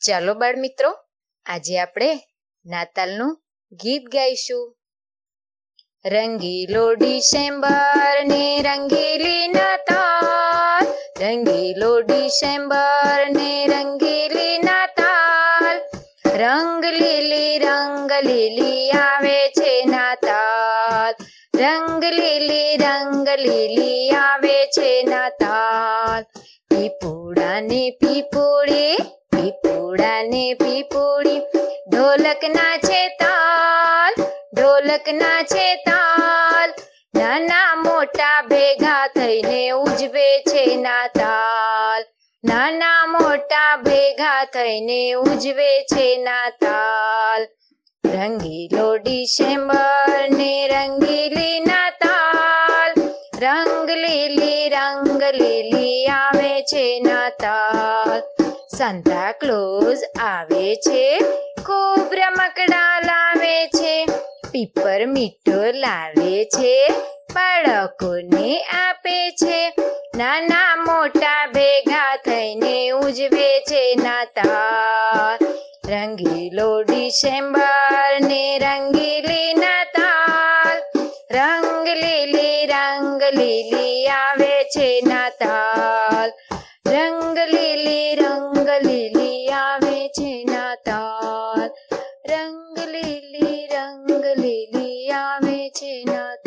ચાલો બાળ મિત્રો આજે આપણે નાતાલનું ગીત ગાઈશું. રંગીલો ડિસેમ્બર ને રંગીલી નાતાલ રંગીલો ડિસેમ્બર ને રંગીલી નાતાલ. રંગ લીલી રંગ લીલી આવે છે નાતાલ. રંગ લીલી રંગ લીલી આવે છે નાતાલ. પીપુડા ને પીપુડી પીપુડા ને પીપુડી ઢોલક ના છે તાલ ઢોલક ના છે તાલ. નાના મોટા ભેગા થઈને ઉજવે છે નાતાલ. નાના મોટા ભેગા થઈને ઉજવે છે નાતાલ. રંગીલો ડિસેમ્બર ને રંગીલી નાતાલ. રંગ લીલી રંગ લીલી આવે છે નાતાલ. સાન્તા ક્લોઝ આવે છે ખૂબ રમકડા લાવે છે, પીપર મીઠો લાવે છે, બાળકોને આપે છે, નાના મોટા ભેગા થઈને ઉજવે છે નાતા. રંગીલો ડિસેમ્બર ને રંગીલી નાતાલ. રંગ લીલી રંગ લીલી આવે છે રંગ લીલી રંગ લીલી આવે છે ના